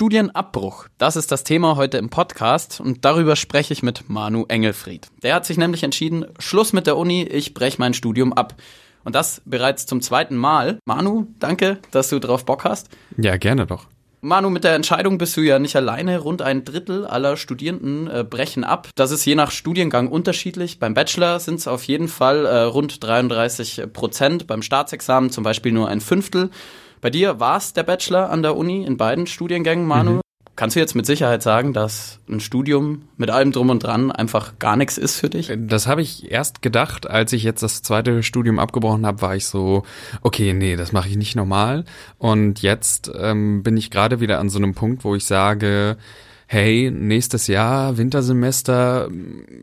Studienabbruch, das ist das Thema heute im Podcast und darüber spreche ich mit Manu Engelfried. Der hat sich nämlich entschieden, Schluss mit der Uni, ich breche mein Studium ab. Und das bereits zum zweiten Mal. Manu, danke, dass du drauf Bock hast. Ja, gerne doch. Manu, mit der Entscheidung bist du ja nicht alleine. Rund ein Drittel aller Studierenden äh, brechen ab. Das ist je nach Studiengang unterschiedlich. Beim Bachelor sind es auf jeden Fall äh, rund 33 Prozent, beim Staatsexamen zum Beispiel nur ein Fünftel. Bei dir war es der Bachelor an der Uni in beiden Studiengängen, Manu. Mhm. Kannst du jetzt mit Sicherheit sagen, dass ein Studium mit allem drum und dran einfach gar nichts ist für dich? Das habe ich erst gedacht, als ich jetzt das zweite Studium abgebrochen habe, war ich so, okay, nee, das mache ich nicht normal. Und jetzt ähm, bin ich gerade wieder an so einem Punkt, wo ich sage, hey, nächstes Jahr, Wintersemester,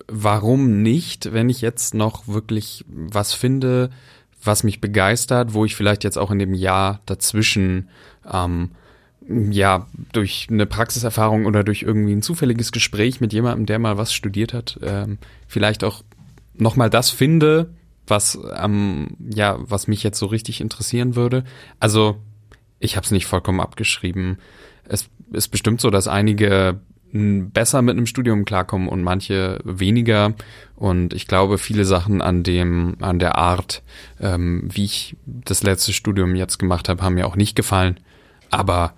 warum nicht, wenn ich jetzt noch wirklich was finde, was mich begeistert, wo ich vielleicht jetzt auch in dem Jahr dazwischen ähm, ja, durch eine Praxiserfahrung oder durch irgendwie ein zufälliges Gespräch mit jemandem, der mal was studiert hat, ähm, vielleicht auch nochmal das finde, was ähm, ja, was mich jetzt so richtig interessieren würde. Also ich habe es nicht vollkommen abgeschrieben. Es ist bestimmt so, dass einige besser mit einem Studium klarkommen und manche weniger. Und ich glaube, viele Sachen an dem, an der Art, ähm, wie ich das letzte Studium jetzt gemacht habe, haben mir auch nicht gefallen. Aber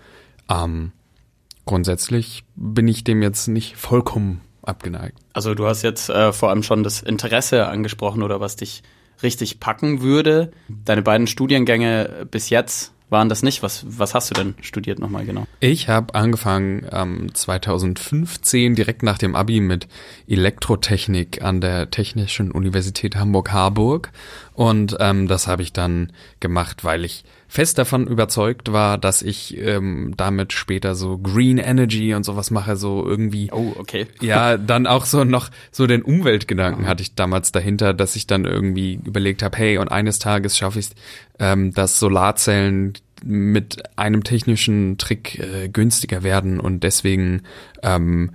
ähm, grundsätzlich bin ich dem jetzt nicht vollkommen abgeneigt. Also du hast jetzt äh, vor allem schon das Interesse angesprochen oder was dich richtig packen würde. Deine beiden Studiengänge bis jetzt waren das nicht. Was, was hast du denn studiert nochmal genau? Ich habe angefangen ähm, 2015 direkt nach dem Abi mit Elektrotechnik an der Technischen Universität Hamburg-Harburg. Und ähm, das habe ich dann gemacht, weil ich fest davon überzeugt war, dass ich ähm, damit später so Green Energy und sowas mache, so irgendwie. Oh, okay. Ja, dann auch so noch so den Umweltgedanken hatte ich damals dahinter, dass ich dann irgendwie überlegt habe, hey, und eines Tages schaffe ich es, ähm, dass Solarzellen mit einem technischen Trick äh, günstiger werden und deswegen ähm,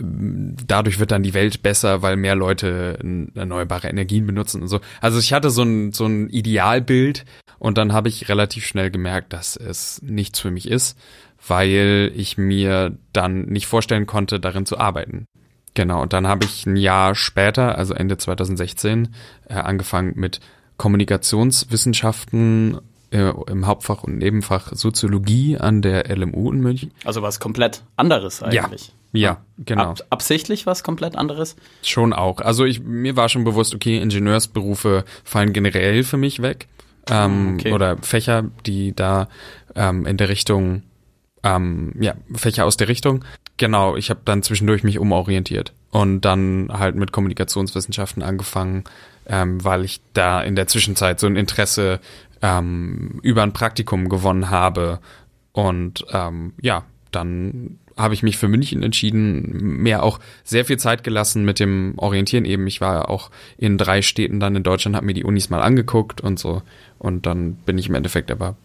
dadurch wird dann die Welt besser, weil mehr Leute erneuerbare Energien benutzen und so. Also ich hatte so ein, so ein Idealbild und dann habe ich relativ schnell gemerkt, dass es nichts für mich ist, weil ich mir dann nicht vorstellen konnte, darin zu arbeiten. Genau, und dann habe ich ein Jahr später, also Ende 2016, äh, angefangen mit Kommunikationswissenschaften äh, im Hauptfach und Nebenfach Soziologie an der LMU in München. Also was komplett anderes eigentlich. Ja. Ja, genau. Ab, absichtlich was komplett anderes? Schon auch. Also ich, mir war schon bewusst, okay, Ingenieursberufe fallen generell für mich weg. Ähm, okay. Oder Fächer, die da ähm, in der Richtung, ähm, ja, Fächer aus der Richtung. Genau, ich habe dann zwischendurch mich umorientiert und dann halt mit Kommunikationswissenschaften angefangen, ähm, weil ich da in der Zwischenzeit so ein Interesse ähm, über ein Praktikum gewonnen habe. Und ähm, ja, dann habe ich mich für München entschieden, mir auch sehr viel Zeit gelassen mit dem Orientieren eben. Ich war auch in drei Städten dann in Deutschland, habe mir die Unis mal angeguckt und so. Und dann bin ich im Endeffekt aber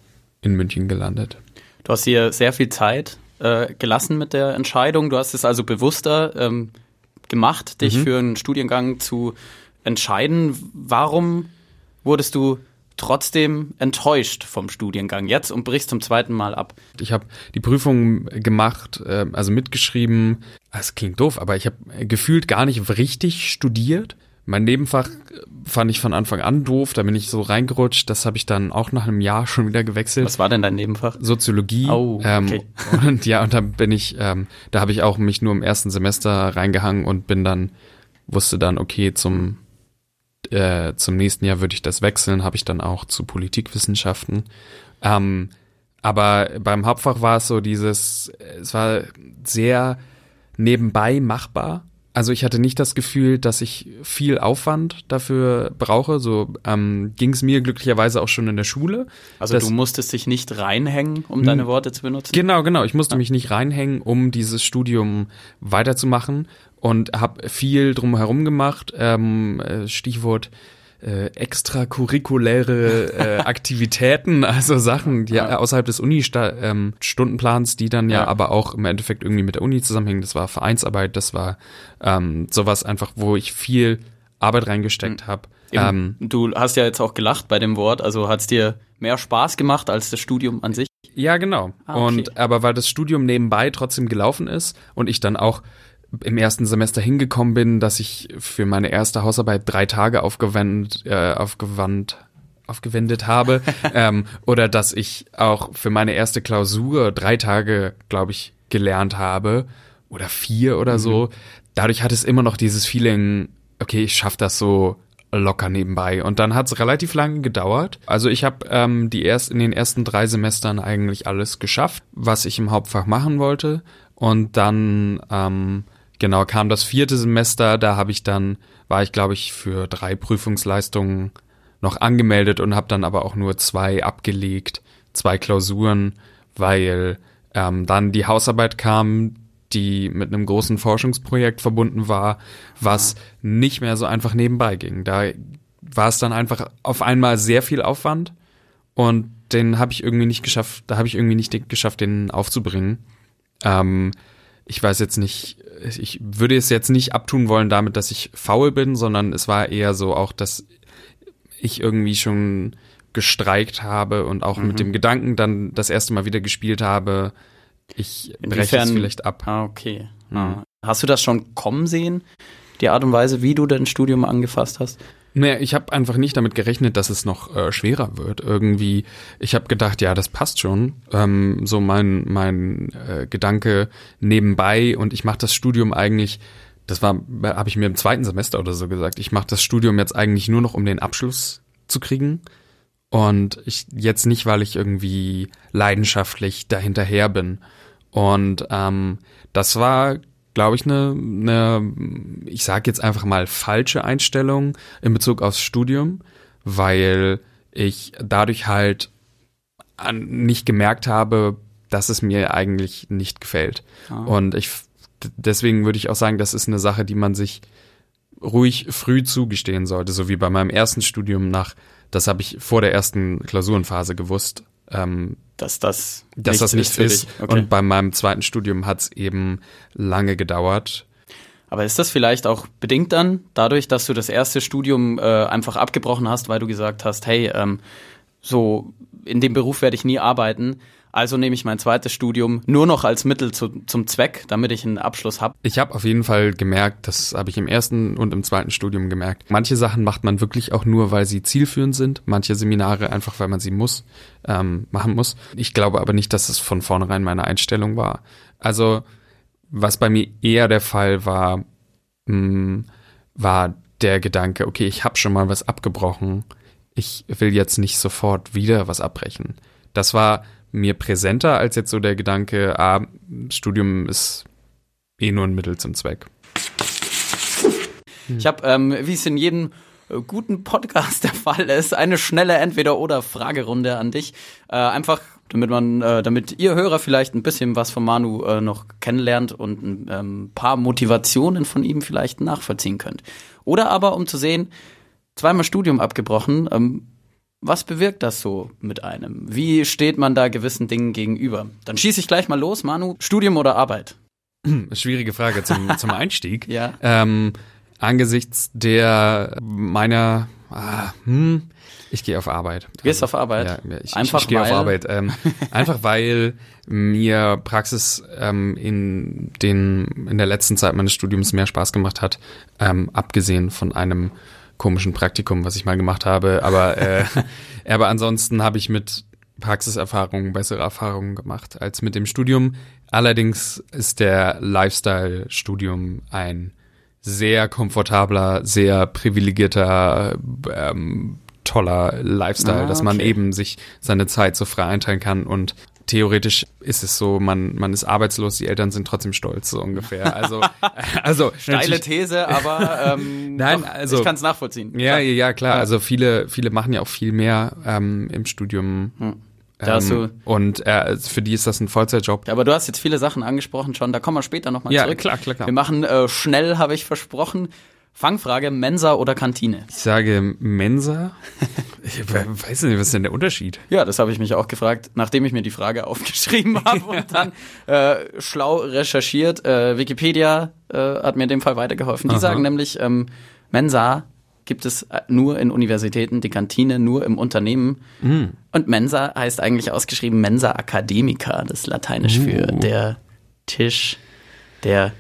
in München gelandet. Du hast hier sehr viel Zeit äh, gelassen mit der Entscheidung. Du hast es also bewusster ähm, gemacht, dich mhm. für einen Studiengang zu entscheiden. Warum wurdest du trotzdem enttäuscht vom Studiengang jetzt und brichst zum zweiten Mal ab? Ich habe die Prüfung gemacht, äh, also mitgeschrieben. Es klingt doof, aber ich habe gefühlt gar nicht richtig studiert. Mein Nebenfach fand ich von Anfang an doof, da bin ich so reingerutscht. Das habe ich dann auch nach einem Jahr schon wieder gewechselt. Was war denn dein Nebenfach? Soziologie. Oh, ähm, okay. Ähm, und ja, und da bin ich, ähm, da habe ich auch mich nur im ersten Semester reingehangen und bin dann, wusste dann, okay, zum äh, zum nächsten Jahr würde ich das wechseln, habe ich dann auch zu Politikwissenschaften. Ähm, aber beim Hauptfach war es so dieses, es war sehr nebenbei machbar. Also ich hatte nicht das Gefühl, dass ich viel Aufwand dafür brauche. So ähm, ging es mir glücklicherweise auch schon in der Schule. Also du musstest dich nicht reinhängen, um deine Worte zu benutzen? Genau, genau. Ich musste ja. mich nicht reinhängen, um dieses Studium weiterzumachen und habe viel drumherum gemacht. Ähm, äh, Stichwort äh, extracurriculäre äh, Aktivitäten, also Sachen, die ja. außerhalb des Uni-Stundenplans, ähm, die dann ja, ja, aber auch im Endeffekt irgendwie mit der Uni zusammenhängen. Das war Vereinsarbeit, das war ähm, sowas einfach, wo ich viel Arbeit reingesteckt mhm. habe. Ähm, du hast ja jetzt auch gelacht bei dem Wort, also hat es dir mehr Spaß gemacht als das Studium an sich? Ja, genau. Ah, okay. Und aber weil das Studium nebenbei trotzdem gelaufen ist und ich dann auch im ersten Semester hingekommen bin, dass ich für meine erste Hausarbeit drei Tage aufgewandt, äh, aufgewandt aufgewendet habe ähm, oder dass ich auch für meine erste Klausur drei Tage, glaube ich, gelernt habe oder vier oder mhm. so. Dadurch hat es immer noch dieses Feeling, okay, ich schaffe das so locker nebenbei. Und dann hat es relativ lange gedauert. Also ich habe ähm, die erst in den ersten drei Semestern eigentlich alles geschafft, was ich im Hauptfach machen wollte. Und dann ähm, genau kam das vierte Semester. Da habe ich dann war ich glaube ich für drei Prüfungsleistungen noch angemeldet und habe dann aber auch nur zwei abgelegt, zwei Klausuren, weil ähm, dann die Hausarbeit kam, die mit einem großen Forschungsprojekt verbunden war, was nicht mehr so einfach nebenbei ging. Da war es dann einfach auf einmal sehr viel Aufwand und den habe ich irgendwie nicht geschafft, da habe ich irgendwie nicht geschafft, den aufzubringen. Ähm, ich weiß jetzt nicht, ich würde es jetzt nicht abtun wollen damit, dass ich faul bin, sondern es war eher so auch, dass ich irgendwie schon gestreikt habe und auch mhm. mit dem Gedanken dann das erste Mal wieder gespielt habe, ich breche es vielleicht ab. Ah, okay. Mhm. Ah. Hast du das schon kommen sehen, die Art und Weise, wie du dein Studium angefasst hast? Naja, ich habe einfach nicht damit gerechnet, dass es noch äh, schwerer wird. Irgendwie, ich habe gedacht, ja, das passt schon. Ähm, so mein mein äh, Gedanke nebenbei und ich mache das Studium eigentlich. Das war, habe ich mir im zweiten Semester oder so gesagt. Ich mache das Studium jetzt eigentlich nur noch, um den Abschluss zu kriegen. Und ich jetzt nicht, weil ich irgendwie leidenschaftlich dahinterher bin. Und ähm, das war, glaube ich, eine, eine, ich sage jetzt einfach mal falsche Einstellung in Bezug aufs Studium, weil ich dadurch halt an, nicht gemerkt habe, dass es mir eigentlich nicht gefällt. Ah. Und ich deswegen würde ich auch sagen, das ist eine Sache, die man sich ruhig früh zugestehen sollte, so wie bei meinem ersten Studium nach, das habe ich vor der ersten Klausurenphase gewusst, ähm, dass das dass das nichts ist. Okay. Und bei meinem zweiten Studium hat es eben lange gedauert. Aber ist das vielleicht auch bedingt dann dadurch, dass du das erste Studium äh, einfach abgebrochen hast, weil du gesagt hast, hey, ähm, so in dem Beruf werde ich nie arbeiten. Also nehme ich mein zweites Studium nur noch als Mittel zu, zum Zweck, damit ich einen Abschluss habe. Ich habe auf jeden Fall gemerkt, das habe ich im ersten und im zweiten Studium gemerkt. Manche Sachen macht man wirklich auch nur, weil sie zielführend sind. Manche Seminare einfach, weil man sie muss, ähm, machen muss. Ich glaube aber nicht, dass es von vornherein meine Einstellung war. Also was bei mir eher der Fall war, mh, hm, war der Gedanke, okay, ich habe schon mal was abgebrochen. Ich will jetzt nicht sofort wieder was abbrechen. Das war mir präsenter als jetzt so der Gedanke, ah, Studium ist eh nur ein Mittel zum Zweck. Ich habe, ähm, wie es in jedem äh, guten Podcast der Fall ist, eine schnelle Entweder-oder-Fragerunde an dich. Äh, einfach, damit man, äh, damit ihr Hörer vielleicht ein bisschen was von Manu äh, noch kennenlernt und ein ähm, paar Motivationen von ihm vielleicht nachvollziehen könnt. Oder aber, um zu sehen, zweimal Studium abgebrochen, ähm, was bewirkt das so mit einem? Wie steht man da gewissen Dingen gegenüber? Dann schieße ich gleich mal los, Manu. Studium oder Arbeit? Schwierige Frage zum, zum Einstieg. ja. Ähm, angesichts der meiner, ah, hm, ich gehe auf Arbeit. Du gehst auf Arbeit? Ja, ich, einfach ich, ich gehe auf Arbeit. Ähm, einfach weil mir Praxis ähm, in den in der letzten Zeit meines Studiums mehr Spaß gemacht hat, ähm, abgesehen von einem komischen Praktikum, was ich mal gemacht habe. Aber, äh, aber ansonsten habe ich mit Praxiserfahrungen bessere Erfahrungen gemacht als mit dem Studium. Allerdings ist der Lifestyle-Studium ein sehr komfortabler, sehr privilegierter, ähm, toller Lifestyle, ah, okay. dass man eben sich seine Zeit so frei einteilen kann und theoretisch ist es so, man, man ist arbeitslos, die Eltern sind trotzdem stolz, so ungefähr. Also, also steile These, aber ähm, Nein, doch, also, ich kann es nachvollziehen. Ja, ja, ja, klar. Also viele, viele machen ja auch viel mehr ähm, im Studium. Hm. Ähm, und äh, für die ist das ein Vollzeitjob. Aber du hast jetzt viele Sachen angesprochen schon, da kommen wir später nochmal ja, zurück. Klar, klar, klar. Wir machen äh, schnell, habe ich versprochen. Fangfrage, Mensa oder Kantine? Ich sage Mensa. Ich weiß nicht, was ist denn der Unterschied? Ja, das habe ich mich auch gefragt, nachdem ich mir die Frage aufgeschrieben habe und dann äh, schlau recherchiert. Äh, Wikipedia äh, hat mir in dem Fall weitergeholfen. Die Aha. sagen nämlich, ähm, Mensa gibt es äh, nur in Universitäten, die Kantine nur im Unternehmen. Mm. Und Mensa heißt eigentlich ausgeschrieben Mensa Academica, das ist lateinisch Uh. für der Tisch der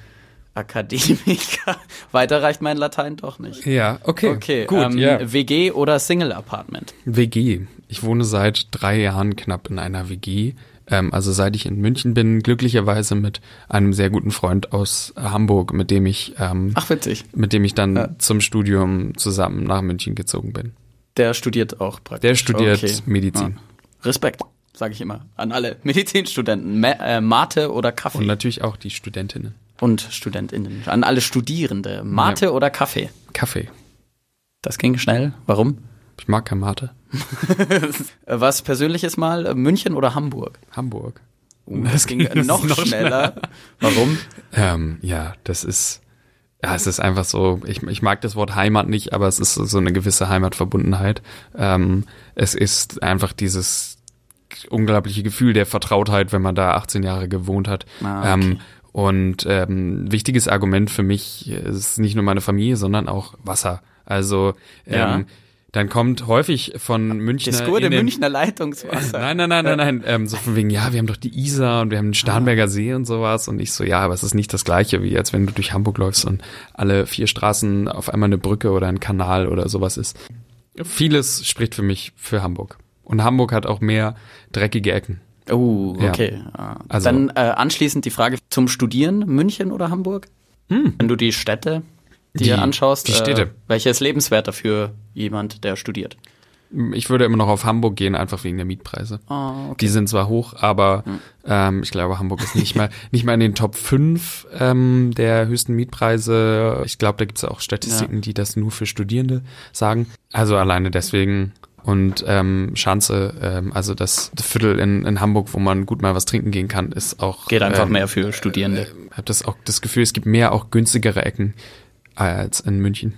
Akademiker. Weiter reicht mein Latein doch nicht. Ja, okay. Okay, gut, ähm, ja. WG oder Single Apartment? WG. Ich wohne seit drei Jahren knapp in einer WG. Ähm, also seit ich in München bin, glücklicherweise mit einem sehr guten Freund aus Hamburg, mit dem ich, ähm, Ach, witzig. mit dem ich dann Ja. zum Studium zusammen nach München gezogen bin. Der studiert auch praktisch. Der studiert Okay. Medizin. Ja. Respekt, sage ich immer. An alle Medizinstudenten. Ma äh, Mate oder Kaffee? Und natürlich auch die Studentinnen. Und StudentInnen. An alle Studierende. Mate oder Kaffee? Kaffee. Das ging schnell. Warum? Ich mag kein Mate. Was persönliches mal? München oder Hamburg? Hamburg. Uh, das ging Das noch, noch schneller. Warum? Ähm, ja, das ist, ja, es ist einfach so, ich, ich mag das Wort Heimat nicht, aber es ist so eine gewisse Heimatverbundenheit. Ähm, es ist einfach dieses unglaubliche Gefühl der Vertrautheit, wenn man da 18 Jahre gewohnt hat. Ah, okay. ähm, und ähm, wichtiges Argument für mich ist nicht nur meine Familie, sondern auch Wasser. Also ähm, Ja. dann kommt häufig von Münchner Das gute den- Münchner Leitungswasser. Nein, nein, nein, nein, nein. Ähm, so von wegen, ja, wir haben doch die Isar und wir haben den Starnberger See und sowas. Und ich so, ja, aber es ist nicht das Gleiche, wie als wenn du durch Hamburg läufst und alle vier Straßen auf einmal eine Brücke oder ein Kanal oder sowas ist. Vieles spricht für mich für Hamburg. Und Hamburg hat auch mehr dreckige Ecken. Oh, Ja. okay. Ah. Also- Dann äh, anschließend die Frage zum Studieren, München oder Hamburg? Wenn du die Städte dir Hm. Die- anschaust, die Städte. Äh, welche ist lebenswerter für jemand, der studiert? Ich würde immer noch auf Hamburg gehen, einfach wegen der Mietpreise. Ah, okay. Die sind zwar hoch, aber ähm, ich glaube, Hamburg ist nicht mal nicht mal in den Top 5 ähm, der höchsten Mietpreise. Ich glaube, da gibt es auch Statistiken, die das nur für Studierende sagen. Also alleine deswegen. Und ähm, Schanze, ähm, also das Viertel in, in Hamburg, wo man gut mal was trinken gehen kann, ist auch. Geht einfach ähm, mehr für Studierende. Ich habe das auch das Gefühl, es gibt mehr auch günstigere Ecken als in München.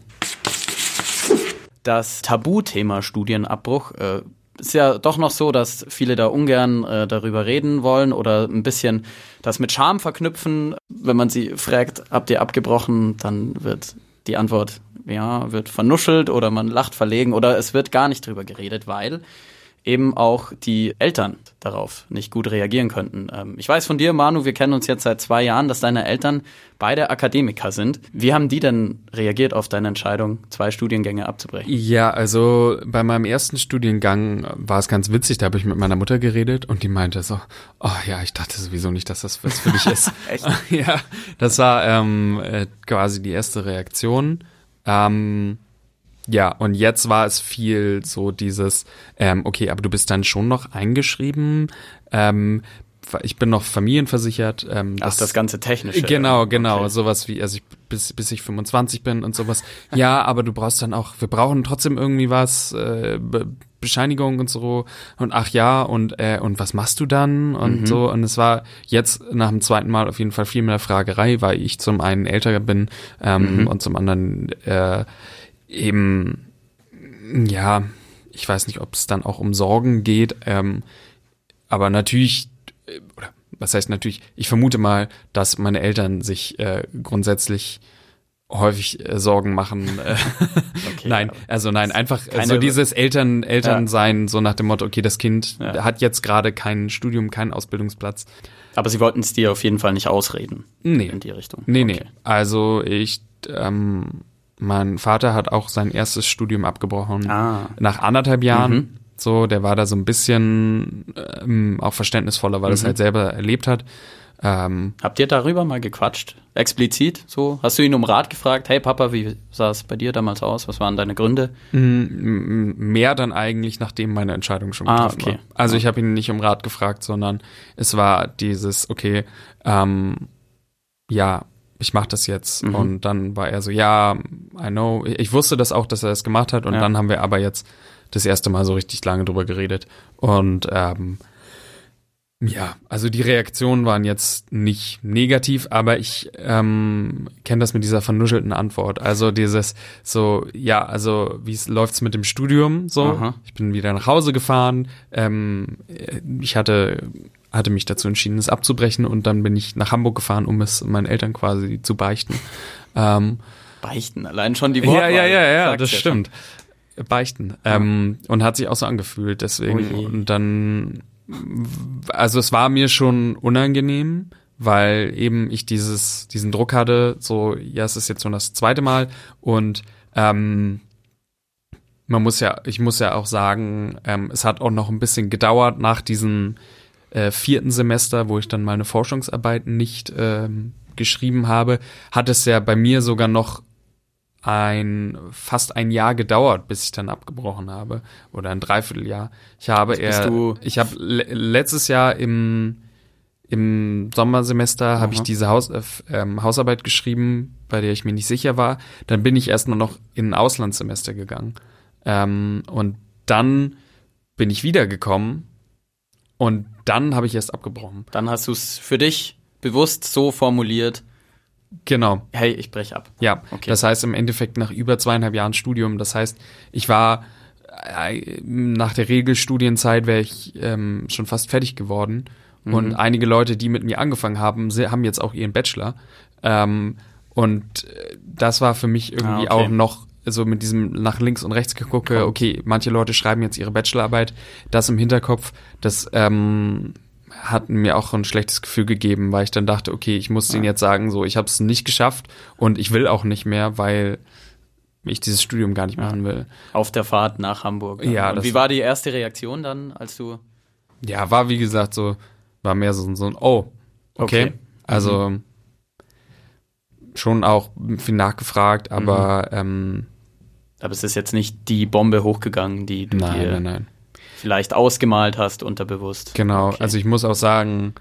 Das Tabuthema Studienabbruch äh, ist ja doch noch so, dass viele da ungern äh, darüber reden wollen oder ein bisschen das mit Scham verknüpfen. Wenn man sie fragt, habt ihr abgebrochen, dann wird die Antwort, ja, wird vernuschelt oder man lacht verlegen oder es wird gar nicht drüber geredet, weil eben auch die Eltern darauf nicht gut reagieren könnten. Ähm, ich weiß von dir, Manu, wir kennen uns jetzt seit zwei Jahren, dass deine Eltern beide Akademiker sind. Wie haben die denn reagiert auf deine Entscheidung, zwei Studiengänge abzubrechen? Ja, also bei meinem ersten Studiengang war es ganz witzig, da habe ich mit meiner Mutter geredet und die meinte so, oh ja, ich dachte sowieso nicht, dass das was für dich ist. Echt? ja, das war ähm, äh, quasi die erste Reaktion. Ähm, ja, und jetzt war es viel so dieses, ähm, okay, aber du bist dann schon noch eingeschrieben. Ähm, ich bin noch familienversichert. Ähm, Ach, das ganze Technische. Genau, genau, Okay. sowas wie, also ich, bis, bis ich 25 bin und sowas. Ja, aber du brauchst dann auch, wir brauchen trotzdem irgendwie was, äh, Bescheinigung und so. Und ach ja, und, äh, und was machst du dann? Und Mhm. so. Und es war jetzt nach dem zweiten Mal auf jeden Fall viel mehr Fragerei, weil ich zum einen älter bin ähm, Mhm. und zum anderen äh, eben, ja, ich weiß nicht, ob es dann auch um Sorgen geht, ähm, aber natürlich, äh, oder was heißt natürlich, ich vermute mal, dass meine Eltern sich äh, grundsätzlich häufig äh, Sorgen machen. Äh, Okay, nein, also nein, einfach so dieses Eltern Elternsein, so nach dem Motto, okay, das Kind Ja. hat jetzt gerade kein Studium, keinen Ausbildungsplatz. Aber sie wollten es dir auf jeden Fall nicht ausreden. Nee. In die Richtung. Nee, Okay. nee. Also ich, ähm, mein Vater hat auch sein erstes Studium abgebrochen. Ah. Nach anderthalb Jahren. Mhm. So, der war da so ein bisschen ähm, auch verständnisvoller, weil er Mhm. es halt selber erlebt hat. Ähm, Habt ihr darüber mal gequatscht? Explizit so? Hast du ihn um Rat gefragt? Hey Papa, wie sah es bei dir damals aus? Was waren deine Gründe? m- mehr dann eigentlich, nachdem meine Entscheidung schon Ah, getroffen okay. war. Also ich habe ihn nicht um Rat gefragt, sondern es war dieses, okay, ähm, ja, ich mache das jetzt. Mhm. Und dann war er so, ja, I know. Ich wusste das auch, dass er es gemacht hat. Und Ja. dann haben wir aber jetzt das erste Mal so richtig lange drüber geredet. Und ähm, ja, also die Reaktionen waren jetzt nicht negativ, aber ich ähm, kenne das mit dieser vernuschelten Antwort. Also dieses so, ja, also wie es läuft's mit dem Studium so? Aha. Ich bin wieder nach Hause gefahren. Ähm, ich hatte hatte mich dazu entschieden, es abzubrechen und dann bin ich nach Hamburg gefahren, um es meinen Eltern quasi zu beichten. Ähm, Beichten, allein schon die Worte. Ja, ja, ja, ja, das stimmt. Schon. Beichten. Ähm, und hat sich auch so angefühlt, deswegen. Oh und dann, also es war mir schon unangenehm, weil eben ich dieses, diesen Druck hatte, so, ja, es ist jetzt schon das zweite Mal und ähm, man muss ja, ich muss ja auch sagen, ähm, es hat auch noch ein bisschen gedauert nach diesem äh, vierten Semester, wo ich dann meine Forschungsarbeit nicht ähm, geschrieben habe, hat es ja bei mir sogar noch ein fast ein Jahr gedauert, bis ich dann abgebrochen habe oder ein Dreivierteljahr. Ich habe eher, ich habe le letztes Jahr im im Sommersemester habe ich diese Haus, äh, ähm, Hausarbeit geschrieben, bei der ich mir nicht sicher war. Dann bin ich erst nur noch in ein Auslandssemester gegangen ähm, und dann bin ich wiedergekommen und dann habe ich erst abgebrochen. Dann hast du es für dich bewusst so formuliert. Genau. Hey, ich breche ab. Ja, okay. Das heißt im Endeffekt nach über zweieinhalb Jahren Studium. Das heißt, ich war äh, nach der Regelstudienzeit wäre ich ähm, schon fast fertig geworden. Mhm. Und einige Leute, die mit mir angefangen haben, haben jetzt auch ihren Bachelor. Ähm, und äh, das war für mich irgendwie ah, okay. auch noch so mit diesem nach links und rechts gegucke, okay, manche Leute schreiben jetzt ihre Bachelorarbeit, das im Hinterkopf, das ähm, hat mir auch ein schlechtes Gefühl gegeben, weil ich dann dachte, okay, ich muss ja. denen jetzt sagen, so, ich habe es nicht geschafft und ich will auch nicht mehr, weil ich dieses Studium gar nicht machen will. Auf der Fahrt nach Hamburg. Ja. ja und wie war die erste Reaktion dann, als du? Ja, war wie gesagt so, war mehr so, so ein, oh, okay. okay. Also mhm. schon auch viel nachgefragt, aber mhm. ähm, aber es ist jetzt nicht die Bombe hochgegangen, die du nein, dir nein, nein. Vielleicht ausgemalt hast, unterbewusst. Genau, okay. also ich muss auch sagen,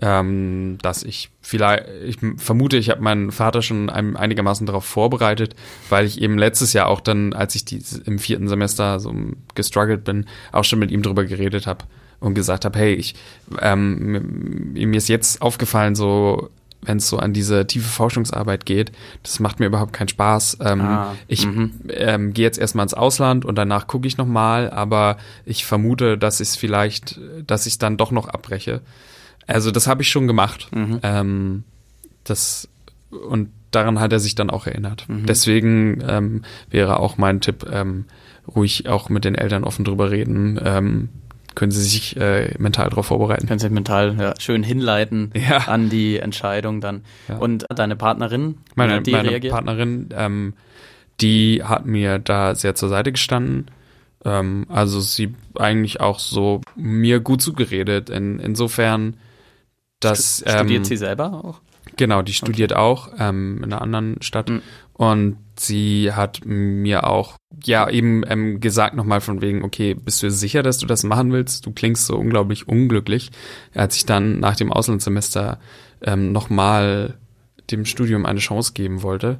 ähm, dass ich vielleicht, ich vermute, ich habe meinen Vater schon ein, einigermaßen darauf vorbereitet, weil ich eben letztes Jahr auch dann, als ich die, im vierten Semester so gestruggelt bin, auch schon mit ihm drüber geredet habe und gesagt habe, hey, ich ähm, mir ist jetzt aufgefallen, so wenn es so an diese tiefe Forschungsarbeit geht, das macht mir überhaupt keinen Spaß. Ähm, ah, ich mhm. ähm, gehe jetzt erstmal ins Ausland und danach gucke ich nochmal, aber ich vermute, dass ich es vielleicht, dass ich dann doch noch abbreche. Also das habe ich schon gemacht. Mhm. Ähm, das und daran hat er sich dann auch erinnert. Mhm. Deswegen ähm, wäre auch mein Tipp, ähm, ruhig auch mit den Eltern offen drüber reden. Ähm, können sie sich äh, mental darauf vorbereiten. Können sich mental ja, schön hinleiten ja. an die Entscheidung dann. Ja. Und deine Partnerin, meine, die meine reagiert? Partnerin, ähm, die hat mir da sehr zur Seite gestanden. Ähm, also sie eigentlich auch so mir gut zugeredet. In, insofern, dass studiert ähm, sie selber auch? Genau, die studiert okay. auch ähm, in einer anderen Stadt. Mhm. Und sie hat mir auch ja eben ähm, gesagt nochmal von wegen, okay, bist du sicher, dass du das machen willst? Du klingst so unglaublich unglücklich. Als ich dann nach dem Auslandssemester ähm, nochmal dem Studium eine Chance geben wollte.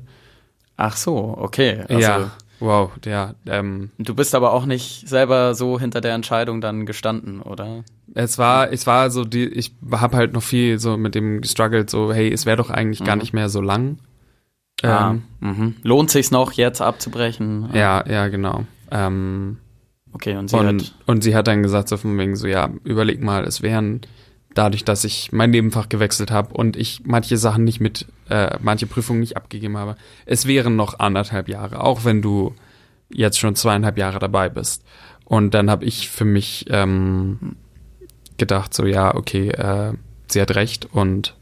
Ach so, okay. Also, ja, wow, ja. Ähm, du bist aber auch nicht selber so hinter der Entscheidung dann gestanden, oder? Es war, es war so die, ich habe halt noch viel so mit dem gestruggelt, so hey, es wäre doch eigentlich mhm. gar nicht mehr so lang Ah, ähm, mhm. Lohnt sich noch jetzt abzubrechen? Ja, ja, genau. Ähm, okay, und sie und, hat und sie hat dann gesagt so von wegen so ja, überleg mal, es wären dadurch, dass ich mein Nebenfach gewechselt habe und ich manche Sachen nicht mit, äh, manche Prüfungen nicht abgegeben habe, es wären noch anderthalb Jahre, auch wenn du jetzt schon zweieinhalb Jahre dabei bist. Und dann habe ich für mich ähm, gedacht so ja, okay, äh, sie hat recht und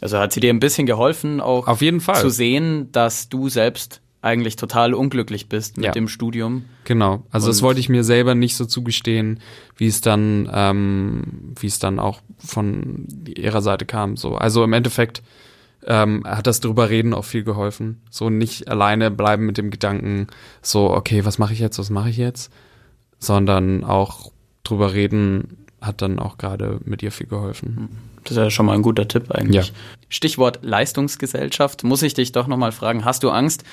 also hat sie dir ein bisschen geholfen, auch Auf jeden Fall. zu sehen, dass du selbst eigentlich total unglücklich bist mit ja. dem Studium. Genau. Also Und das wollte ich mir selber nicht so zugestehen, wie es dann, ähm, wie es dann auch von ihrer Seite kam. So, also im Endeffekt ähm, hat das drüber reden auch viel geholfen. So nicht alleine bleiben mit dem Gedanken, so okay, was mache ich jetzt, was mache ich jetzt, sondern auch drüber reden hat dann auch gerade mit ihr viel geholfen. Mhm. Das ist ja schon mal ein guter Tipp eigentlich. Ja. Stichwort Leistungsgesellschaft. Muss ich dich doch nochmal fragen, hast du Angst,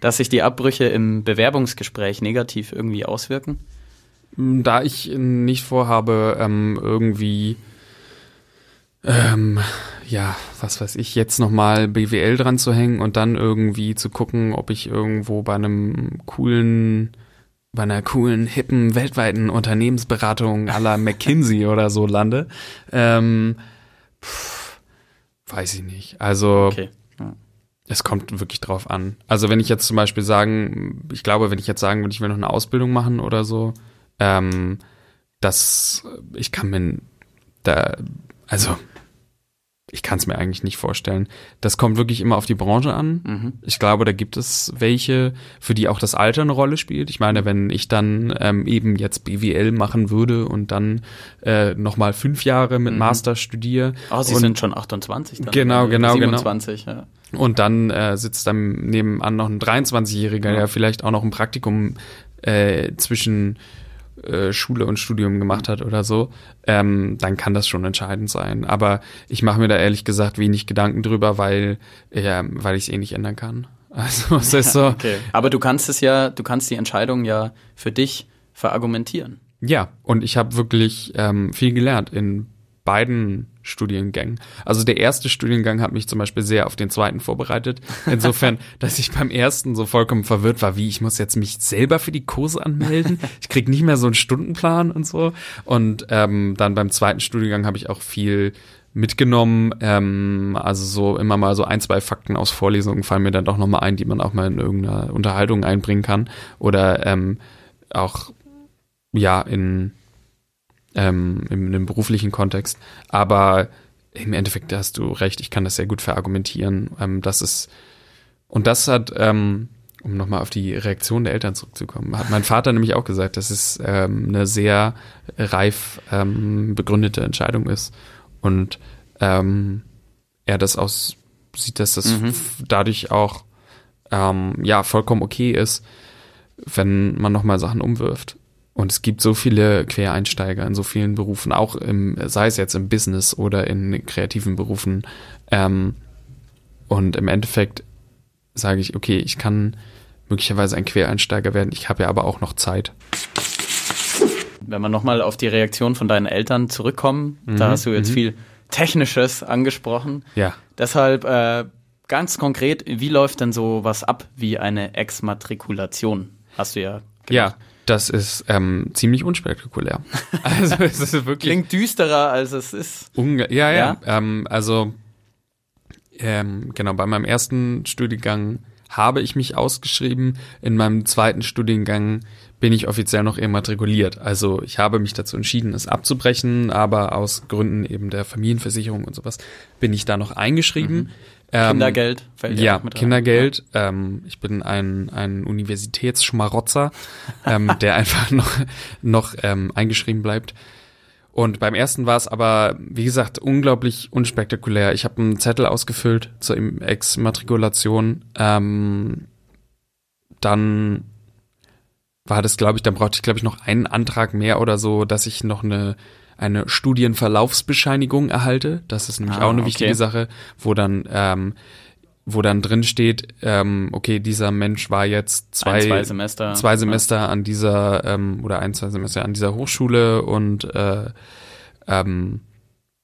dass sich die Abbrüche im Bewerbungsgespräch negativ irgendwie auswirken? Da ich nicht vorhabe, ähm, irgendwie, ähm, ja, was weiß ich, jetzt nochmal BWL dran zu hängen und dann irgendwie zu gucken, ob ich irgendwo bei einem coolen bei einer coolen, hippen, weltweiten Unternehmensberatung à la McKinsey oder so lande. Ähm, Pff, weiß ich nicht. Also okay. Es kommt wirklich drauf an. Also wenn ich jetzt zum Beispiel sagen, ich glaube, wenn ich jetzt sagen würde, ich will noch eine Ausbildung machen oder so, ähm, das, ich kann mir da, also ich kann es mir eigentlich nicht vorstellen. Das kommt wirklich immer auf die Branche an. Mhm. Ich glaube, da gibt es welche, für die auch das Alter eine Rolle spielt. Ich meine, wenn ich dann ähm, eben jetzt BWL machen würde und dann äh, nochmal fünf Jahre mit mhm. Master studiere. Oh, Sie sind schon 28 dann. Genau, genau, 27, genau. Ja. Und dann äh, sitzt dann nebenan noch ein 23-Jähriger, ja. der vielleicht auch noch ein Praktikum äh, zwischen äh, Schule und Studium gemacht hat oder so, ähm, dann kann das schon entscheidend sein. Aber ich mache mir da ehrlich gesagt wenig Gedanken drüber, weil, ja, weil ich es eh nicht ändern kann. Also es ist so. Okay. Aber du kannst es ja, du kannst die Entscheidung ja für dich verargumentieren. Ja, und ich habe wirklich ähm, viel gelernt in beiden Studiengängen. Also der erste Studiengang hat mich zum Beispiel sehr auf den zweiten vorbereitet. Insofern, dass ich beim ersten so vollkommen verwirrt war, wie ich muss jetzt mich selber für die Kurse anmelden. Ich krieg nicht mehr so einen Stundenplan und so. Und ähm, dann beim zweiten Studiengang habe ich auch viel mitgenommen. Ähm, also so immer mal so ein, zwei Fakten aus Vorlesungen fallen mir dann doch nochmal ein, die man auch mal in irgendeiner Unterhaltung einbringen kann. Oder ähm, auch ja in ähm, in einem beruflichen Kontext. Aber im Endeffekt hast du recht, ich kann das sehr gut verargumentieren. Ähm, das ist, und das hat, ähm, um nochmal auf die Reaktion der Eltern zurückzukommen, hat mein Vater nämlich auch gesagt, dass es ähm, eine sehr reif ähm, begründete Entscheidung ist. Und ähm, er das aus sieht, dass das mhm. dadurch auch ähm, ja vollkommen okay ist, wenn man nochmal Sachen umwirft. Und es gibt so viele Quereinsteiger in so vielen Berufen, auch im, sei es jetzt im Business oder in kreativen Berufen. Ähm, und im Endeffekt sage ich, okay, ich kann möglicherweise ein Quereinsteiger werden, ich habe ja aber auch noch Zeit. Wenn wir nochmal auf die Reaktion von deinen Eltern zurückkommen, mhm, da hast du jetzt mhm. viel Technisches angesprochen. Ja. Deshalb äh, ganz konkret, wie läuft denn so was ab wie eine Exmatrikulation? Hast du ja gemacht. Ja, das ist ähm, ziemlich unspektakulär. Also es ist wirklich klingt düsterer als es ist. Unge ja, ja. ja? Ähm, also ähm, genau bei meinem ersten Studiengang habe ich mich ausgeschrieben. In meinem zweiten Studiengang bin ich offiziell noch immatrikuliert. Also ich habe mich dazu entschieden, es abzubrechen, aber aus Gründen eben der Familienversicherung und sowas bin ich da noch eingeschrieben. Mhm. Ähm, Kindergeld fällt ja, ja mit. Kindergeld. Ja. Ähm, ich bin ein, ein Universitätsschmarotzer, ähm, der einfach noch, noch ähm, eingeschrieben bleibt. Und beim ersten war es aber, wie gesagt, unglaublich unspektakulär. Ich habe einen Zettel ausgefüllt zur Exmatrikulation. Ähm, dann war das, glaube ich, dann brauchte ich, glaube ich, noch einen Antrag mehr oder so, dass ich noch eine eine Studienverlaufsbescheinigung erhalte. Das ist nämlich ah, auch eine okay. wichtige Sache, wo dann ähm, wo dann drin steht, ähm, okay, dieser Mensch war jetzt zwei, ein, zwei Semester, zwei Semester an dieser ähm, oder ein, zwei Semester an dieser Hochschule und äh, ähm,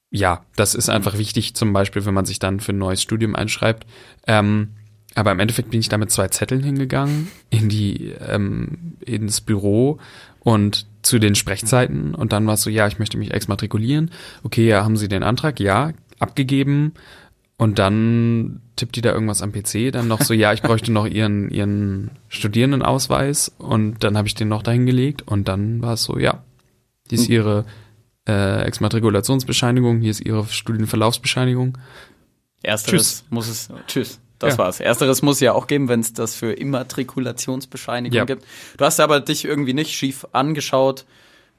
ja, das ist einfach wichtig, zum Beispiel, wenn man sich dann für ein neues Studium einschreibt. Ähm, aber im Endeffekt bin ich da mit zwei Zetteln hingegangen in die ähm, ins Büro und zu den Sprechzeiten und dann war es so, ja, ich möchte mich exmatrikulieren. Okay, ja, haben Sie den Antrag? Ja, abgegeben. Und dann tippt die da irgendwas am PC, dann noch so, ja, ich bräuchte noch ihren, ihren Studierendenausweis und dann habe ich den noch dahin gelegt und dann war es so, ja, die ist ihre äh, Exmatrikulationsbescheinigung, hier ist ihre Studienverlaufsbescheinigung. Ersteres tschüss. muss es, tschüss. Das ja. war's. Ersteres muss ja auch geben, wenn es das für Immatrikulationsbescheinigung ja. gibt. Du hast aber dich irgendwie nicht schief angeschaut,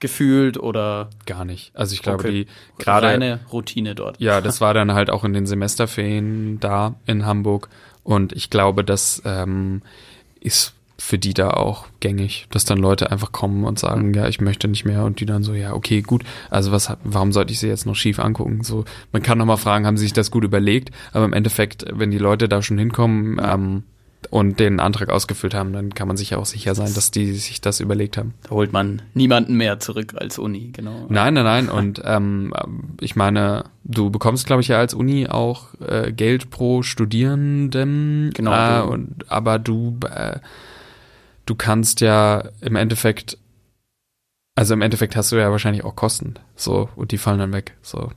gefühlt oder gar nicht. Also ich glaube, okay. die gerade reine Routine dort. Ja, das war dann halt auch in den Semesterferien da in Hamburg und ich glaube, das ähm, ist für die da auch gängig, dass dann Leute einfach kommen und sagen, ja, ich möchte nicht mehr und die dann so, ja, okay, gut, also was, warum sollte ich sie jetzt noch schief angucken? So, man kann noch mal fragen, haben sie sich das gut überlegt? Aber im Endeffekt, wenn die Leute da schon hinkommen ähm, und den Antrag ausgefüllt haben, dann kann man sich ja auch sicher sein, dass die sich das überlegt haben. Da holt man niemanden mehr zurück als Uni, genau. Nein, nein, nein. Und ähm, ich meine, du bekommst, glaube ich, ja als Uni auch äh, Geld pro Studierenden. Genau. Äh, und, aber du äh, du kannst ja im Endeffekt, also im Endeffekt hast du ja wahrscheinlich auch Kosten, so, und die fallen dann weg, so.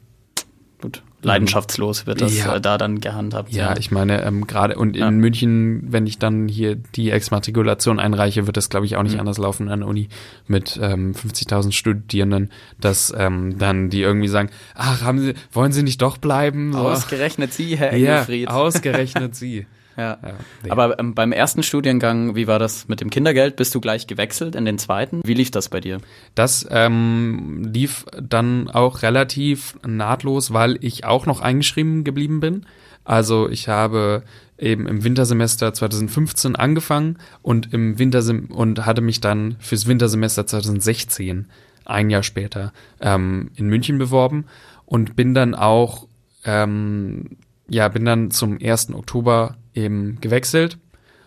Gut. leidenschaftslos wird das Ja. äh, da dann gehandhabt. Ja, ich meine, ähm, gerade und in Ja. München, wenn ich dann hier die Exmatrikulation einreiche, wird das, glaube ich, auch nicht Mhm. anders laufen an der Uni mit ähm, 50.000 Studierenden, dass ähm, dann die irgendwie sagen, ach, haben Sie, wollen Sie nicht doch bleiben? So. Ausgerechnet Sie, Herr ja, Engelfried. ausgerechnet Sie. Ja. Ja, nee. Aber ähm, beim ersten Studiengang, wie war das mit dem Kindergeld? Bist du gleich gewechselt in den zweiten? Wie lief das bei dir? Das ähm, lief dann auch relativ nahtlos, weil ich auch noch eingeschrieben geblieben bin. Also ich habe eben im Wintersemester 2015 angefangen und im Wintersem und hatte mich dann fürs Wintersemester 2016 ein Jahr später ähm, in München beworben und bin dann auch ähm, ja bin dann zum 1. Oktober eben gewechselt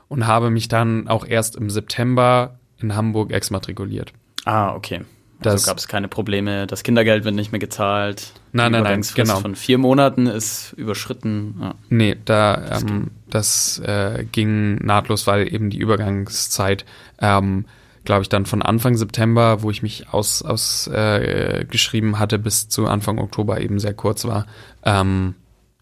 und habe mich dann auch erst im September in Hamburg exmatrikuliert. Ah, okay. Das- also gab es keine Probleme, das Kindergeld wird nicht mehr gezahlt. Nein, nein, nein, genau. von vier Monaten ist überschritten. Ja. Nee, da ähm, das äh, ging nahtlos, weil eben die Übergangszeit, ähm, glaube ich, dann von Anfang September, wo ich mich aus, aus äh, hatte, bis zu Anfang Oktober eben sehr kurz war. Ähm,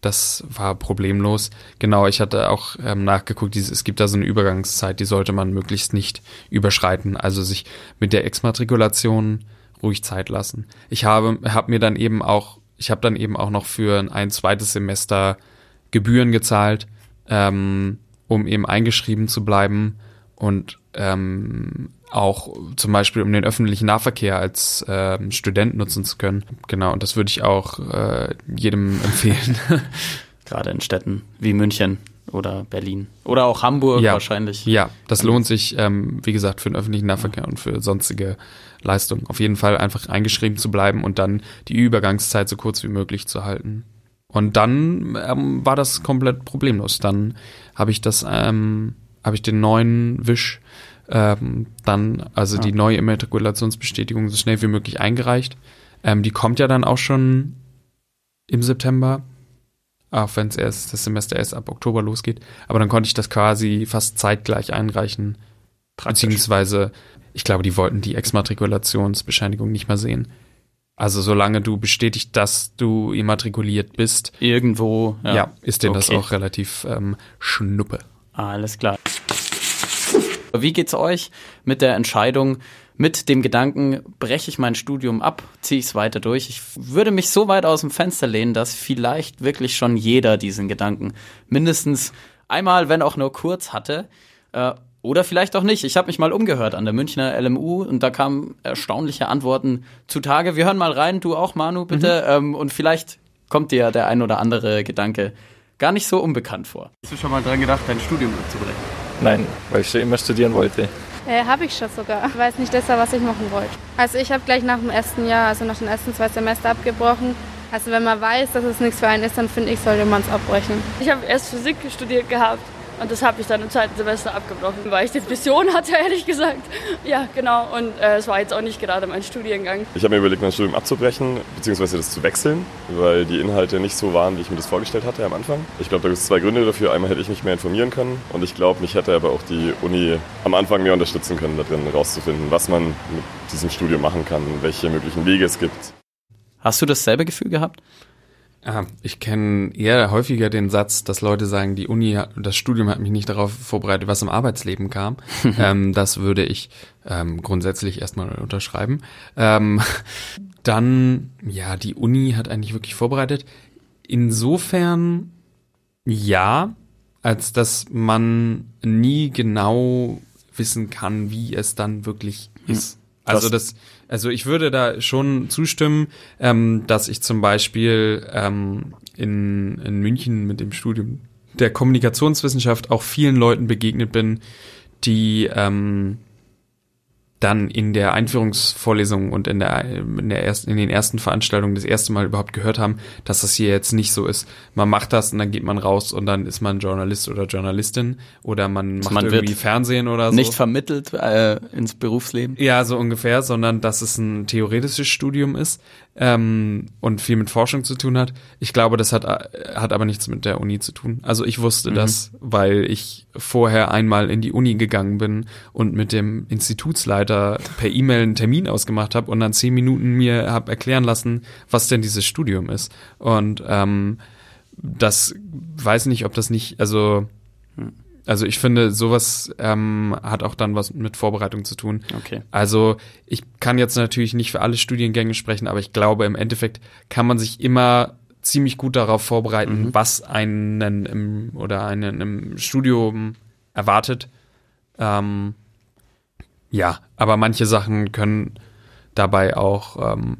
das war problemlos. Genau, ich hatte auch ähm, nachgeguckt, es gibt da so eine Übergangszeit, die sollte man möglichst nicht überschreiten. Also sich mit der Exmatrikulation ruhig Zeit lassen. Ich habe, habe mir dann eben auch, ich habe dann eben auch noch für ein zweites Semester Gebühren gezahlt, ähm, um eben eingeschrieben zu bleiben und ähm, auch zum Beispiel um den öffentlichen Nahverkehr als ähm, Student nutzen zu können. Genau, und das würde ich auch äh, jedem empfehlen. Gerade in Städten wie München oder Berlin. Oder auch Hamburg Ja. wahrscheinlich. ja, das lohnt sich, ähm, wie gesagt, für den öffentlichen Nahverkehr und für sonstige Leistungen. Auf jeden Fall einfach eingeschrieben zu bleiben und dann die Übergangszeit so kurz wie möglich zu halten. Und dann ähm, war das komplett problemlos. Dann habe ich das, ähm, habe ich den neuen Wisch ähm, dann, also die neue Immatrikulationsbestätigung so schnell wie möglich eingereicht. Ähm, die kommt ja dann auch schon im September, auch wenn es erst das Semester erst ab Oktober losgeht. Aber dann konnte ich das quasi fast zeitgleich einreichen. Praktisch. Beziehungsweise, ich glaube, die wollten die Exmatrikulationsbescheinigung nicht mehr sehen. Also solange du bestätigt, dass du immatrikuliert bist, Irgendwo. Ja, ja, ist denen das Okay. auch relativ ähm, schnuppe. Alles klar. Wie geht's euch mit der Entscheidung, mit dem Gedanken, breche ich mein Studium ab, ziehe ich es weiter durch? Ich würde mich so weit aus dem Fenster lehnen, dass vielleicht wirklich schon jeder diesen Gedanken mindestens einmal, wenn auch nur kurz hatte. Äh, oder vielleicht auch nicht. Ich habe mich mal umgehört an der Münchner LMU und da kamen erstaunliche Antworten zutage. Wir hören mal rein, du auch, Manu, bitte. Ähm, und vielleicht kommt dir der ein oder andere Gedanke gar nicht so unbekannt vor. Hast du schon mal dran gedacht, dein Studium abzubrechen? Nein, weil ich schon immer studieren wollte. Äh, habe ich schon sogar. Ich weiß nicht deshalb, was ich machen wollte. Also ich habe gleich nach dem ersten Jahr, also nach den ersten zwei Semester abgebrochen. Also wenn man weiß, dass es nichts für einen ist, dann finde ich, sollte man es abbrechen. Ich habe erst Physik studiert gehabt und das habe ich dann im zweiten Semester abgebrochen, weil ich die Vision hatte, ehrlich gesagt. Ja, genau. Und äh, es war jetzt auch nicht gerade mein Studiengang. Ich habe mir überlegt, mein Studium abzubrechen, beziehungsweise das zu wechseln, weil die Inhalte nicht so waren, wie ich mir das vorgestellt hatte am Anfang. Ich glaube, da gibt es zwei Gründe dafür. Einmal hätte ich mich mehr informieren können und ich glaube, mich hätte aber auch die Uni am Anfang mehr unterstützen können, da drin rauszufinden, was man mit diesem Studium machen kann, welche möglichen Wege es gibt. Hast du dasselbe Gefühl gehabt? Ah, ich kenne eher häufiger den Satz, dass Leute sagen, die Uni, hat- das Studium hat mich nicht darauf vorbereitet, was im Arbeitsleben kam. ähm, das würde ich ähm, grundsätzlich erstmal unterschreiben. Ähm, dann, ja, die Uni hat eigentlich wirklich vorbereitet. Insofern ja, als dass man nie genau wissen kann, wie es dann wirklich ist. Also das, also ich würde da schon zustimmen, ähm, dass ich zum Beispiel ähm, in, in München mit dem Studium der Kommunikationswissenschaft auch vielen Leuten begegnet bin, die ähm, dann in der Einführungsvorlesung und in der, in der ersten, in den ersten Veranstaltungen das erste Mal überhaupt gehört haben, dass das hier jetzt nicht so ist. Man macht das und dann geht man raus und dann ist man Journalist oder Journalistin oder man macht man irgendwie Fernsehen oder so. Nicht vermittelt äh, ins Berufsleben? Ja, so ungefähr, sondern dass es ein theoretisches Studium ist ähm, und viel mit Forschung zu tun hat. Ich glaube, das hat, hat aber nichts mit der Uni zu tun. Also ich wusste Mhm. das, weil ich vorher einmal in die Uni gegangen bin und mit dem Institutsleiter per E-Mail einen Termin ausgemacht habe und dann zehn Minuten mir habe erklären lassen, was denn dieses Studium ist. Und ähm, das weiß nicht, ob das nicht, also also ich finde, sowas ähm, hat auch dann was mit Vorbereitung zu tun. Okay. Also ich kann jetzt natürlich nicht für alle Studiengänge sprechen, aber ich glaube, im Endeffekt kann man sich immer ziemlich gut darauf vorbereiten, Mhm. was einen im, oder einen im Studium erwartet. Ähm, ja, aber manche Sachen können dabei auch ähm,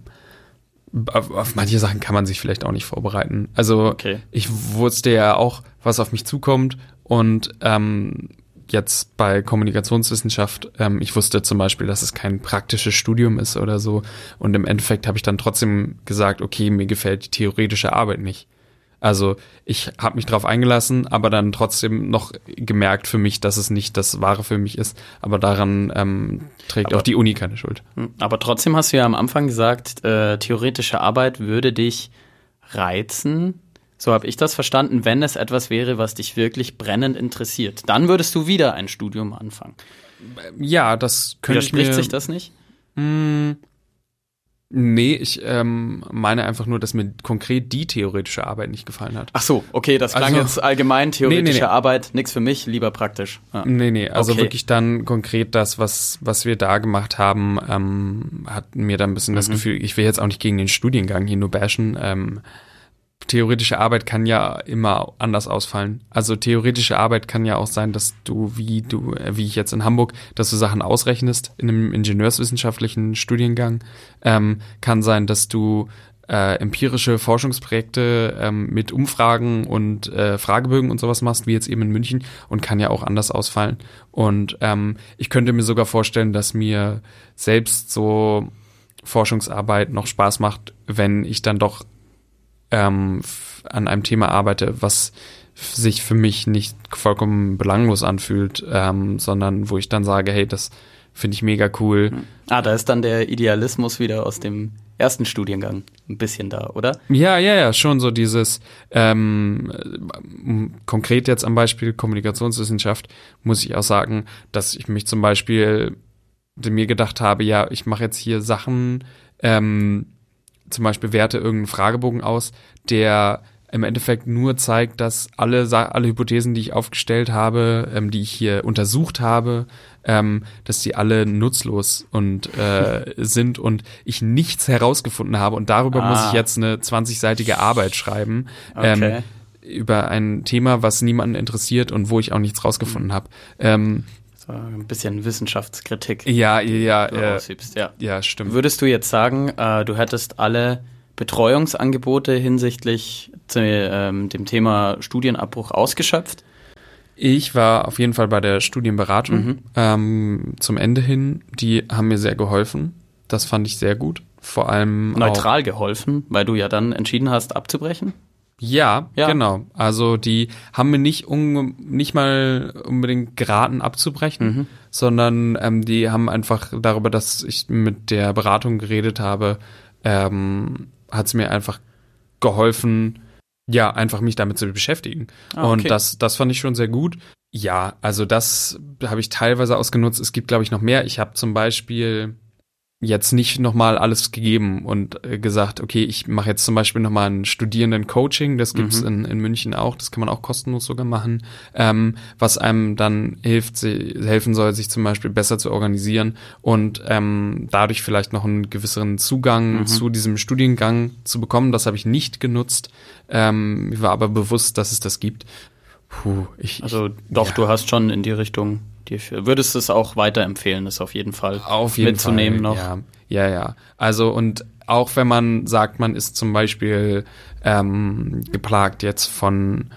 auf, auf manche Sachen kann man sich vielleicht auch nicht vorbereiten. Also Okay. ich wusste ja auch, was auf mich zukommt und ähm, jetzt bei Kommunikationswissenschaft, ähm, ich wusste zum Beispiel, dass es kein praktisches Studium ist oder so und im Endeffekt habe ich dann trotzdem gesagt, okay, mir gefällt die theoretische Arbeit nicht. Also ich habe mich drauf eingelassen, aber dann trotzdem noch gemerkt für mich, dass es nicht das Wahre für mich ist. Aber daran ähm, trägt Aber- auch die Uni keine Schuld. Hm, Aber trotzdem hast du ja am Anfang gesagt, äh, theoretische Arbeit würde dich reizen. So habe ich das verstanden, wenn es etwas wäre, was dich wirklich brennend interessiert. Dann würdest du wieder ein Studium anfangen. Ja, das könnte ich Widerspricht mir, sich das nicht? Mm, Nee, ich ähm, meine einfach nur, dass mir konkret die theoretische Arbeit nicht gefallen hat. Ach so, okay, das klang Also- jetzt allgemein theoretische Nee, nee, nee. Arbeit, nix für mich, lieber praktisch. Ja. Nee, nee, also Okay. wirklich dann konkret das, was, was wir da gemacht haben, ähm, hat mir dann ein bisschen das Mhm. Gefühl, ich will jetzt auch nicht gegen den Studiengang hier nur bashen. Ähm, theoretische Arbeit kann ja immer anders ausfallen. Also theoretische Arbeit kann ja auch sein, dass du, wie du, äh, wie ich jetzt in Hamburg, dass du Sachen ausrechnest in einem ingenieurswissenschaftlichen Studiengang. Ähm, kann sein, dass du äh, empirische Forschungsprojekte ähm, mit Umfragen und äh, Fragebögen und sowas machst, wie jetzt eben in München und kann ja auch anders ausfallen. Und ähm, ich könnte mir sogar vorstellen, dass mir selbst so Forschungsarbeit noch Spaß macht, wenn ich dann doch ähm, an einem Thema arbeite, was sich für mich nicht vollkommen belanglos anfühlt, ähm, sondern wo ich dann sage, hey, das finde ich mega cool. Ah, da ist dann der Idealismus wieder aus dem ersten Studiengang ein bisschen da, oder? Ja, ja, ja, schon so dieses, ähm, äh, konkret jetzt am Beispiel Kommunikationswissenschaft, muss ich auch sagen, dass ich mich zum Beispiel mir gedacht habe, ja, ich mache jetzt hier Sachen, ähm, zum Beispiel werte irgendeinen Fragebogen aus, der im Endeffekt nur zeigt, dass alle, alle Hypothesen, die ich aufgestellt habe, ähm, die ich hier untersucht habe, ähm, dass die alle nutzlos und äh, sind und ich nichts herausgefunden habe und darüber Ah. muss ich jetzt eine 20-seitige Arbeit schreiben Okay. ähm, über ein Thema, was niemanden interessiert und wo ich auch nichts rausgefunden habe. Ähm, So ein bisschen Wissenschaftskritik. ja, ja, du äh, ja. ja, stimmt. Würdest du jetzt sagen, äh, du hättest alle Betreuungsangebote hinsichtlich zu, ähm, dem Thema Studienabbruch ausgeschöpft? Ich war auf jeden Fall bei der Studienberatung Mhm. ähm, zum Ende hin. Die haben mir sehr geholfen. Das fand ich sehr gut. Vor allem Neutral geholfen, weil du ja dann entschieden hast, abzubrechen? Ja, Ja. genau. Also die haben mir nicht unge- nicht mal unbedingt geraten abzubrechen, Mhm. sondern ähm, die haben einfach darüber, dass ich mit der Beratung geredet habe, ähm, hat es mir einfach geholfen, ja, einfach mich damit zu beschäftigen. Ah, okay. Und das, das fand ich schon sehr gut. Ja, also das habe ich teilweise ausgenutzt. Es gibt, glaube ich, noch mehr. Ich habe zum Beispiel jetzt nicht nochmal alles gegeben und äh, gesagt, okay, ich mache jetzt zum Beispiel nochmal ein Studierenden-Coaching, das gibt's Mhm. in, in München auch, das kann man auch kostenlos sogar machen, ähm, was einem dann hilft, sie, helfen soll, sich zum Beispiel besser zu organisieren und ähm, dadurch vielleicht noch einen gewisseren Zugang Mhm. zu diesem Studiengang zu bekommen. Das habe ich nicht genutzt, ähm, mir war aber bewusst, dass es das gibt. Puh, ich, Also doch, ja. du hast schon in die Richtung, dir für, würdest es auch weiterempfehlen, das auf jeden Fall auf jeden mitzunehmen Fall, noch. Ja, ja, ja. Also und auch wenn man sagt, man ist zum Beispiel ähm, geplagt jetzt von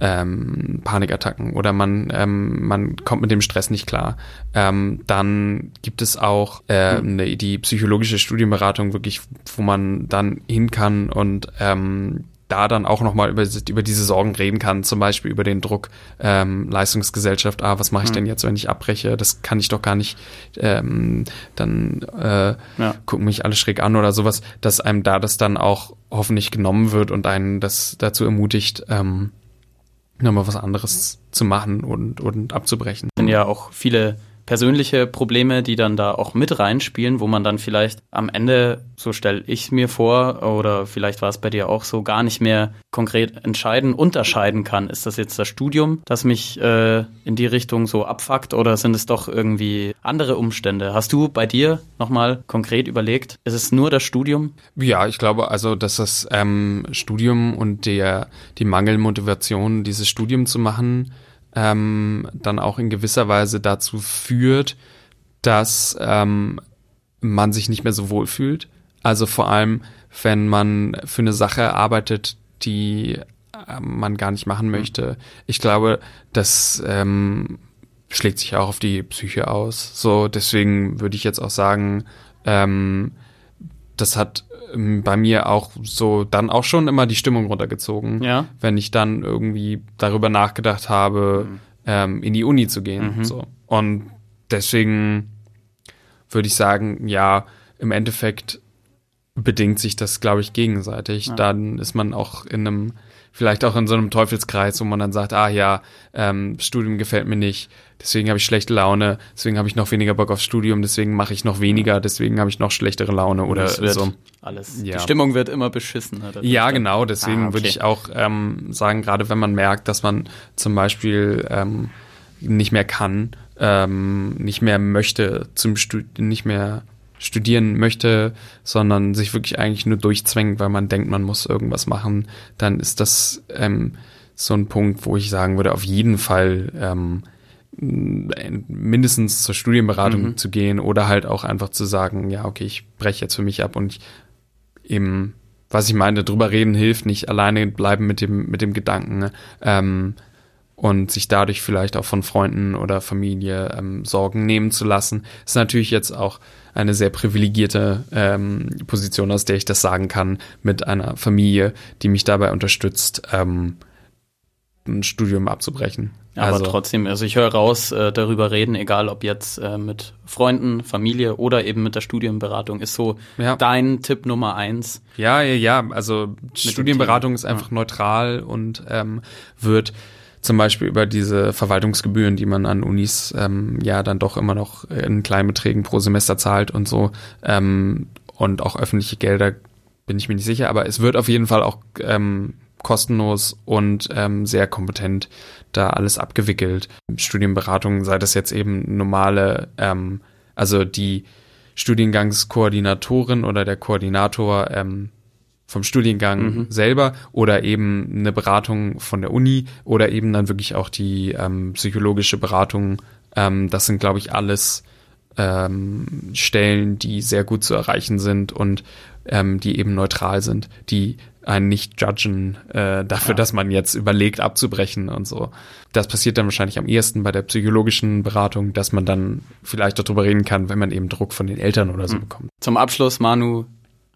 ähm, Panikattacken oder man ähm, man kommt mit dem Stress nicht klar, ähm, dann gibt es auch äh, ne, die psychologische Studienberatung wirklich, wo man dann hin kann und ähm, da dann auch nochmal über, über diese Sorgen reden kann, zum Beispiel über den Druck ähm, Leistungsgesellschaft, ah, was mache ich denn jetzt, wenn ich abbreche? Das kann ich doch gar nicht, ähm, dann äh, Ja. gucken mich alle schräg an oder sowas, dass einem da das dann auch hoffentlich genommen wird und einen das dazu ermutigt, ähm, nochmal was anderes zu machen und, und abzubrechen. sind ja auch viele persönliche Probleme, die dann da auch mit reinspielen, wo man dann vielleicht am Ende, so stelle ich mir vor, oder vielleicht war es bei dir auch so, gar nicht mehr konkret entscheiden, unterscheiden kann. Ist das jetzt das Studium, das mich äh, in die Richtung so abfuckt oder sind es doch irgendwie andere Umstände? Hast du bei dir nochmal konkret überlegt, ist es nur das Studium? Ja, ich glaube also, dass das ähm, Studium und der, die Mangelmotivation, dieses Studium zu machen, ähm, dann auch in gewisser Weise dazu führt, dass ähm, man sich nicht mehr so wohl fühlt. Also vor allem, wenn man für eine Sache arbeitet, die äh, man gar nicht machen möchte. Ich glaube, das ähm, schlägt sich auch auf die Psyche aus. So, deswegen würde ich jetzt auch sagen, ähm, das hat ähm, bei mir auch so dann auch schon immer die Stimmung runtergezogen, Ja. wenn ich dann irgendwie darüber nachgedacht habe, Mhm. ähm, in die Uni zu gehen. So. Und deswegen würde ich sagen, ja, im Endeffekt bedingt sich das, glaube ich, gegenseitig. Dann ist man auch in einem, vielleicht auch in so einem Teufelskreis, wo man dann sagt, ah ja, ähm, Studium gefällt mir nicht, deswegen habe ich schlechte Laune, deswegen habe ich noch weniger Bock aufs Studium, deswegen mache ich noch weniger, deswegen habe ich noch schlechtere Laune oder so. alles. Ja. Die Stimmung wird immer beschissener. dadurch Ja, genau. Deswegen Ah, okay. würde ich auch ähm, sagen, gerade wenn man merkt, dass man zum Beispiel ähm, nicht mehr kann, ähm, nicht mehr möchte zum Stud nicht mehr studieren möchte, sondern sich wirklich eigentlich nur durchzwängt, weil man denkt, man muss irgendwas machen, dann ist das ähm, so ein Punkt, wo ich sagen würde, auf jeden Fall ähm, mindestens zur Studienberatung zu gehen oder halt auch einfach zu sagen, ja, okay, ich breche jetzt für mich ab und ich eben, was ich meine, drüber reden hilft, nicht alleine bleiben mit dem, mit dem Gedanken ne? ähm, und sich dadurch vielleicht auch von Freunden oder Familie ähm, Sorgen nehmen zu lassen, ist natürlich jetzt auch eine sehr privilegierte ähm, Position, aus der ich das sagen kann, mit einer Familie, die mich dabei unterstützt, ähm, ein Studium abzubrechen. Aber also, trotzdem, also ich höre raus, äh, darüber reden, egal ob jetzt äh, mit Freunden, Familie oder eben mit der Studienberatung, ist so Ja. dein Tipp Nummer eins. Ja, ja, ja. Also Studienberatung Thema. ist einfach neutral und ähm, wird zum Beispiel über diese Verwaltungsgebühren, die man an Unis ähm, ja dann doch immer noch in kleinen Beträgen pro Semester zahlt und so ähm, und auch öffentliche Gelder, bin ich mir nicht sicher, aber es wird auf jeden Fall auch ähm, kostenlos und ähm, sehr kompetent da alles abgewickelt. Studienberatung, sei das jetzt eben normale, ähm, also die Studiengangskoordinatorin oder der Koordinator ähm, vom Studiengang selber oder eben eine Beratung von der Uni oder eben dann wirklich auch die ähm, psychologische Beratung. Ähm, das sind, glaube ich, alles ähm, Stellen, die sehr gut zu erreichen sind und ähm, die eben neutral sind, die einen nicht judgen äh, dafür, dass man jetzt überlegt abzubrechen und so. Das passiert dann wahrscheinlich am ehesten bei der psychologischen Beratung, dass man dann vielleicht darüber reden kann, wenn man eben Druck von den Eltern oder so bekommt. Zum Abschluss, Manu,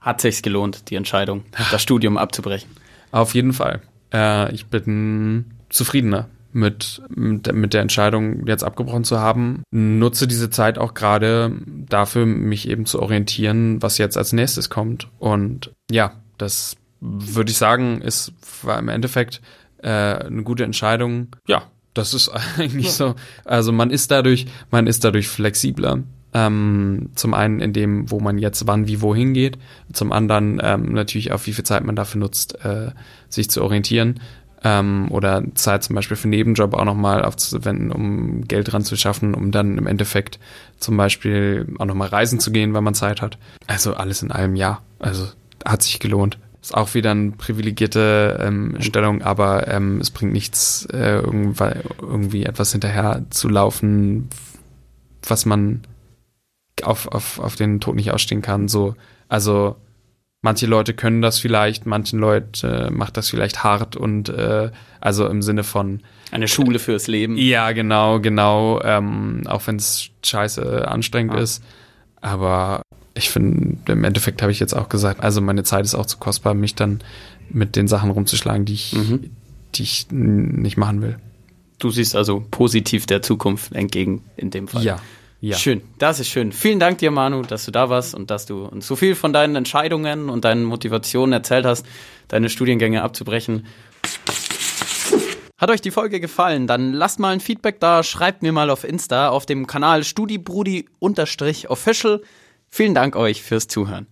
hat sich's gelohnt, die Entscheidung, das Studium abzubrechen. Auf jeden Fall. Äh, ich bin zufriedener mit, mit, mit der Entscheidung, jetzt abgebrochen zu haben. Nutze diese Zeit auch gerade dafür, mich eben zu orientieren, was jetzt als nächstes kommt. Und ja, das würde ich sagen, ist war im Endeffekt äh, eine gute Entscheidung. Ja, das ist eigentlich so. Also man ist dadurch, man ist dadurch flexibler. Ähm, zum einen in dem, wo man jetzt wann wie wohin geht, zum anderen ähm, natürlich auch, wie viel Zeit man dafür nutzt, äh, sich zu orientieren ähm, oder Zeit zum Beispiel für Nebenjob auch nochmal aufzuwenden, um Geld dran zu schaffen, um dann im Endeffekt zum Beispiel auch nochmal reisen zu gehen, wenn man Zeit hat. Also alles in allem ja. Also hat sich gelohnt. Ist auch wieder eine privilegierte ähm, Stellung, aber ähm, es bringt nichts, äh, irgendwie, irgendwie etwas hinterher zu laufen, was man auf, auf, auf den Tod nicht ausstehen kann. So, also manche Leute können das vielleicht, manchen Leute äh, macht das vielleicht hart und äh, also im Sinne von Eine Schule fürs Leben. ja, genau, genau, ähm, auch wenn es scheiße anstrengend Ja. ist. Aber ich finde, im Endeffekt habe ich jetzt auch gesagt, also meine Zeit ist auch zu kostbar, mich dann mit den Sachen rumzuschlagen, die ich, Mhm. die ich nicht machen will. Du siehst also positiv der Zukunft entgegen in dem Fall. Ja, ja. Schön, das ist schön. Vielen Dank dir, Manu, dass du da warst und dass du uns so viel von deinen Entscheidungen und deinen Motivationen erzählt hast, deine Studiengänge abzubrechen. Hat euch die Folge gefallen? Dann lasst mal ein Feedback da, schreibt mir mal auf Insta auf dem Kanal StudiBrudi-Official. Vielen Dank euch fürs Zuhören.